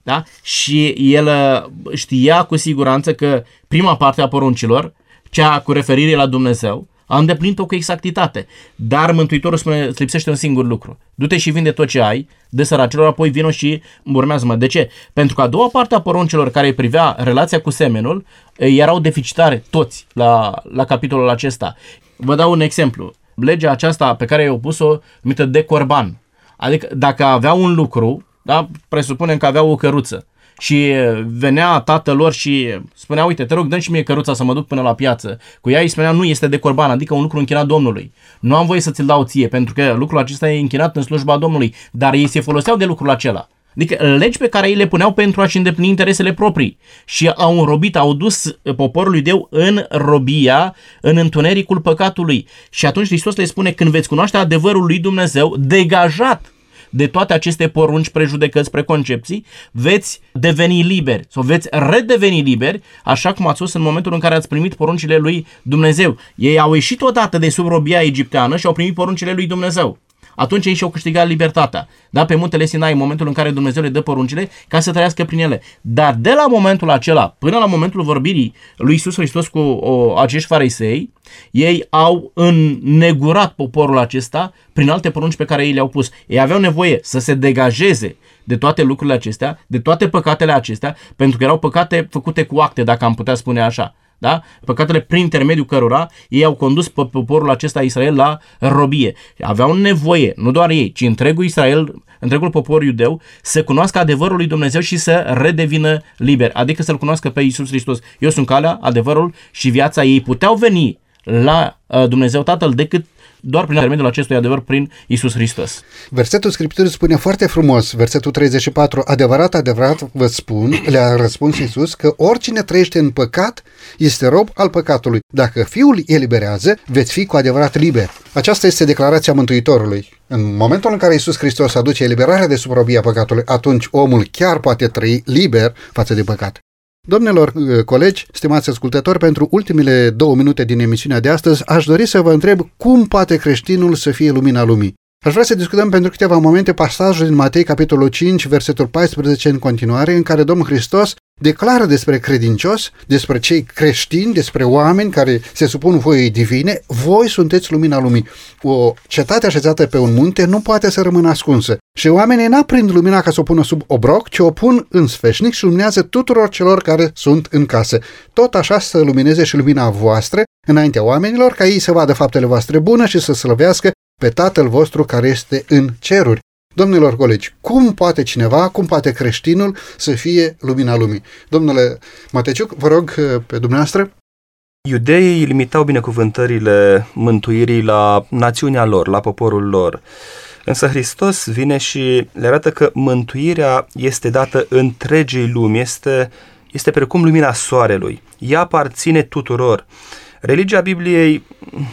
Da? Și el uh, știa cu siguranță că prima parte a poruncilor, cea cu referire la Dumnezeu, a îndeplinit-o cu exactitate. Dar Mântuitorul spune, îți lipsește un singur lucru. Du-te și vinde tot ce ai, de săracilor, apoi vino și urmează-mă. De ce? Pentru că a doua parte a poruncilor care privea relația cu semenul, erau deficitare toți la, la capitolul acesta. Vă dau un exemplu. Legea aceasta pe care i-au pus-o, numită de corban. Adică dacă avea un lucru, da, presupunem că avea o căruță și venea tatăl lor și spunea, uite, te rog, dă și mie căruța să mă duc până la piață. Cu ea îi spunea, nu este de corban, adică un lucru închinat Domnului. Nu am voie să ți-l dau ție, pentru că lucrul acesta e închinat în slujba Domnului, dar ei se foloseau de lucrul acela. Adică legi pe care ei le puneau pentru a-și îndeplini interesele proprii și au înrobit, au dus poporul lui Deu în robia, în întunericul păcatului. Și atunci Hristos le spune, când veți cunoaște adevărul lui Dumnezeu, degajat de toate aceste porunci, prejudecăți, preconcepții, veți deveni liberi sau veți redeveni liberi, așa cum ați fost în momentul în care ați primit poruncile lui Dumnezeu. Ei au ieșit odată de sub robia egipteană și au primit poruncile lui Dumnezeu atunci ei și-au câștigat libertatea. Da? Pe muntele Sinai, în momentul în care Dumnezeu le dă poruncile, ca să trăiască prin ele. Dar de la momentul acela, până la momentul vorbirii lui Isus Hristos cu o, acești farisei, ei au înnegurat poporul acesta prin alte porunci pe care ei le-au pus. Ei aveau nevoie să se degajeze de toate lucrurile acestea, de toate păcatele acestea, pentru că erau păcate făcute cu acte, dacă am putea spune așa da? păcatele prin intermediul cărora ei au condus pe poporul acesta Israel la robie. Aveau nevoie, nu doar ei, ci întregul Israel, întregul popor iudeu, să cunoască adevărul lui Dumnezeu și să redevină liber, adică să-L cunoască pe Iisus Hristos. Eu sunt calea, adevărul și viața ei. Puteau veni la uh, Dumnezeu Tatăl decât doar prin intermediul acestui adevăr prin Isus Hristos. Versetul Scripturii spune foarte frumos, versetul 34, adevărat, adevărat vă spun, le-a răspuns Isus, că oricine trăiește în păcat este rob al păcatului. Dacă Fiul eliberează, veți fi cu adevărat liber. Aceasta este declarația Mântuitorului. În momentul în care Isus Hristos aduce eliberarea de sub robia păcatului, atunci omul chiar poate trăi liber față de păcat. Domnilor uh, colegi, stimați ascultători, pentru ultimele două minute din emisiunea de astăzi, aș dori să vă întreb cum poate creștinul să fie lumina lumii. Aș vrea să discutăm pentru câteva momente pasajul din Matei, capitolul 5, versetul 14 în continuare, în care Domnul Hristos declară despre credincios, despre cei creștini, despre oameni care se supun voiei divine, voi sunteți lumina lumii. O cetate așezată pe un munte nu poate să rămână ascunsă. Și oamenii n-aprind lumina ca să o pună sub obroc, ci o pun în sfeșnic și luminează tuturor celor care sunt în casă. Tot așa să lumineze și lumina voastră înaintea oamenilor, ca ei să vadă faptele voastre bune și să slăvească pe Tatăl vostru care este în ceruri. Domnilor colegi, cum poate cineva, cum poate creștinul să fie lumina lumii? Domnule Mateciuc, vă rog uh, pe dumneavoastră. Iudeii limitau binecuvântările mântuirii la națiunea lor, la poporul lor. Însă Hristos vine și le arată că mântuirea este dată întregii lumi, este, este precum lumina soarelui. Ea aparține tuturor. Religia Bibliei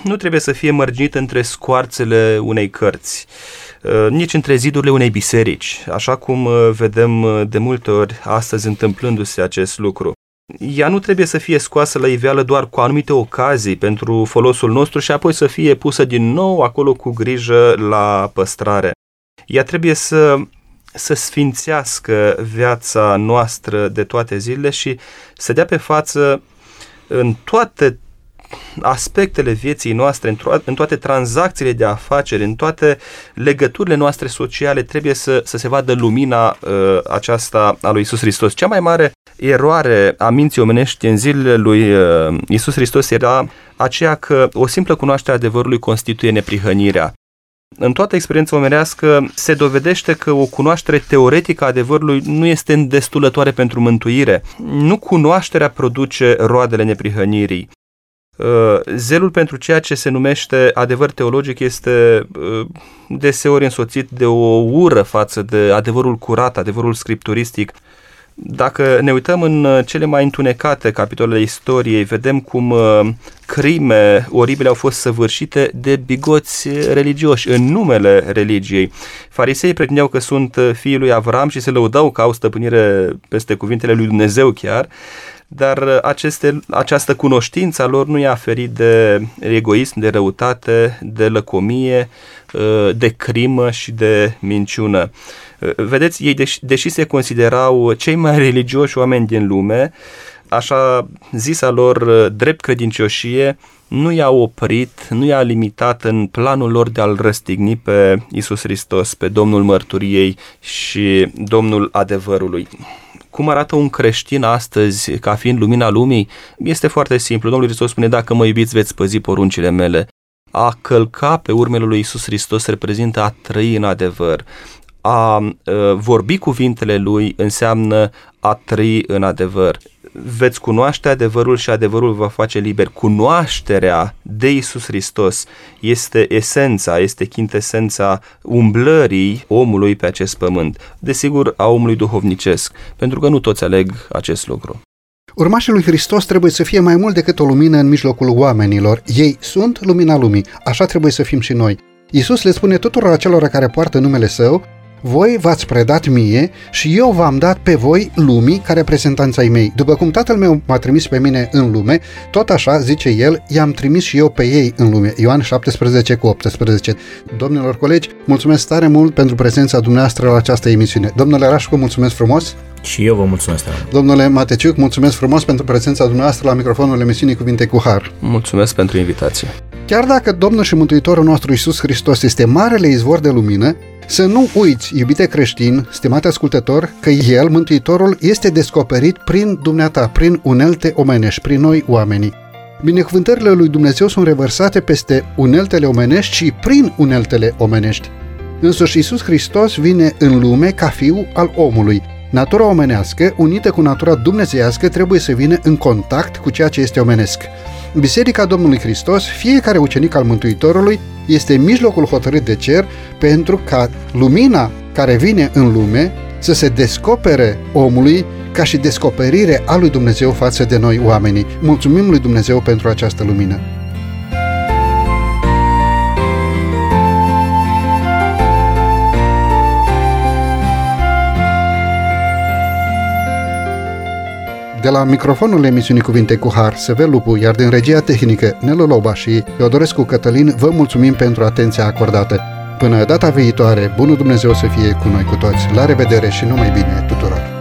nu trebuie să fie mărginită între scoarțele unei cărți. Uh, nici între zidurile unei biserici, așa cum uh, vedem uh, de multe ori astăzi întâmplându-se acest lucru. ea nu trebuie să fie scoasă la iveală doar cu anumite ocazii pentru folosul nostru și apoi să fie pusă din nou acolo cu grijă la păstrare. Ea trebuie să să sfințească viața noastră de toate zilele și să dea pe față în toate aspectele vieții noastre, în, to- în toate tranzacțiile de afaceri, în toate legăturile noastre sociale, trebuie să, să se vadă lumina uh, aceasta a lui Isus Hristos. Cea mai mare eroare a minții omenești în zilele lui uh, Isus Hristos era aceea că o simplă cunoaștere a adevărului constituie neprihănirea. În toată experiența omenească se dovedește că o cunoaștere teoretică a adevărului nu este îndestulătoare pentru mântuire. Nu cunoașterea produce roadele neprihănirii. Uh, zelul pentru ceea ce se numește adevăr teologic este uh, deseori însoțit de o ură față de adevărul curat, adevărul scripturistic. Dacă ne uităm în uh, cele mai întunecate capitolele istoriei, vedem cum crime oribile au fost săvârșite de bigoți religioși în numele religiei. Farisei pretindeau că sunt fiii lui Avram și se lăudau că au stăpânire peste cuvintele lui Dumnezeu chiar, dar uh, aceste, această cunoștință a lor nu i-a ferit de egoism, de răutate, de lăcomie, uh, de crimă și de minciună. Uh, vedeți, ei, deși, deși se considerau cei mai religioși oameni din lume, așa zisa lor drept credincioșie, nu i-a oprit, nu i-a limitat în planul lor de a-L răstigni pe Isus Hristos, pe Domnul Mărturiei și Domnul Adevărului. Cum arată un creștin astăzi ca fiind lumina lumii? Este foarte simplu. Domnul Hristos spune, dacă mă iubiți, veți păzi poruncile mele. A călca pe urmele lui Isus Hristos reprezintă a trăi în adevăr. A, a vorbi cuvintele lui înseamnă a trăi în adevăr veți cunoaște adevărul și adevărul vă face liber. Cunoașterea de Isus Hristos este esența, este chintesența umblării omului pe acest pământ. Desigur, a omului duhovnicesc, pentru că nu toți aleg acest lucru. Urmașii lui Hristos trebuie să fie mai mult decât o lumină în mijlocul oamenilor. Ei sunt lumina lumii, așa trebuie să fim și noi. Isus le spune tuturor acelora care poartă numele său voi v-ați predat mie și eu v-am dat pe voi lumii ca reprezentanța ai mei. După cum tatăl meu m-a trimis pe mine în lume, tot așa, zice el, i-am trimis și eu pe ei în lume. Ioan 17 cu 18. Domnilor colegi, mulțumesc tare mult pentru prezența dumneavoastră la această emisiune. Domnule Rașcu, mulțumesc frumos! Și eu vă mulțumesc tare Domnule Mateciuc, mulțumesc frumos pentru prezența dumneavoastră la microfonul emisiunii Cuvinte cu Har. Mulțumesc pentru invitație. Chiar dacă Domnul și Mântuitorul nostru Isus Hristos este marele izvor de lumină, să nu uiți, iubite creștin, stimate ascultător, că El, Mântuitorul, este descoperit prin dumneata, prin unelte omenești, prin noi oamenii. Binecuvântările lui Dumnezeu sunt revărsate peste uneltele omenești și prin uneltele omenești. Însuși Iisus Hristos vine în lume ca fiu al omului. Natura omenească, unită cu natura dumnezeiască, trebuie să vină în contact cu ceea ce este omenesc. Biserica Domnului Hristos, fiecare ucenic al Mântuitorului, este mijlocul hotărât de cer pentru ca lumina care vine în lume să se descopere omului ca și descoperire a lui Dumnezeu față de noi oamenii. Mulțumim lui Dumnezeu pentru această lumină. De la microfonul emisiunii Cuvinte cu Har, Seve Lupu, iar din regia tehnică Nelu Loba și Teodorescu Cătălin, vă mulțumim pentru atenția acordată. Până data viitoare, bunul Dumnezeu să fie cu noi cu toți. La revedere și numai bine tuturor!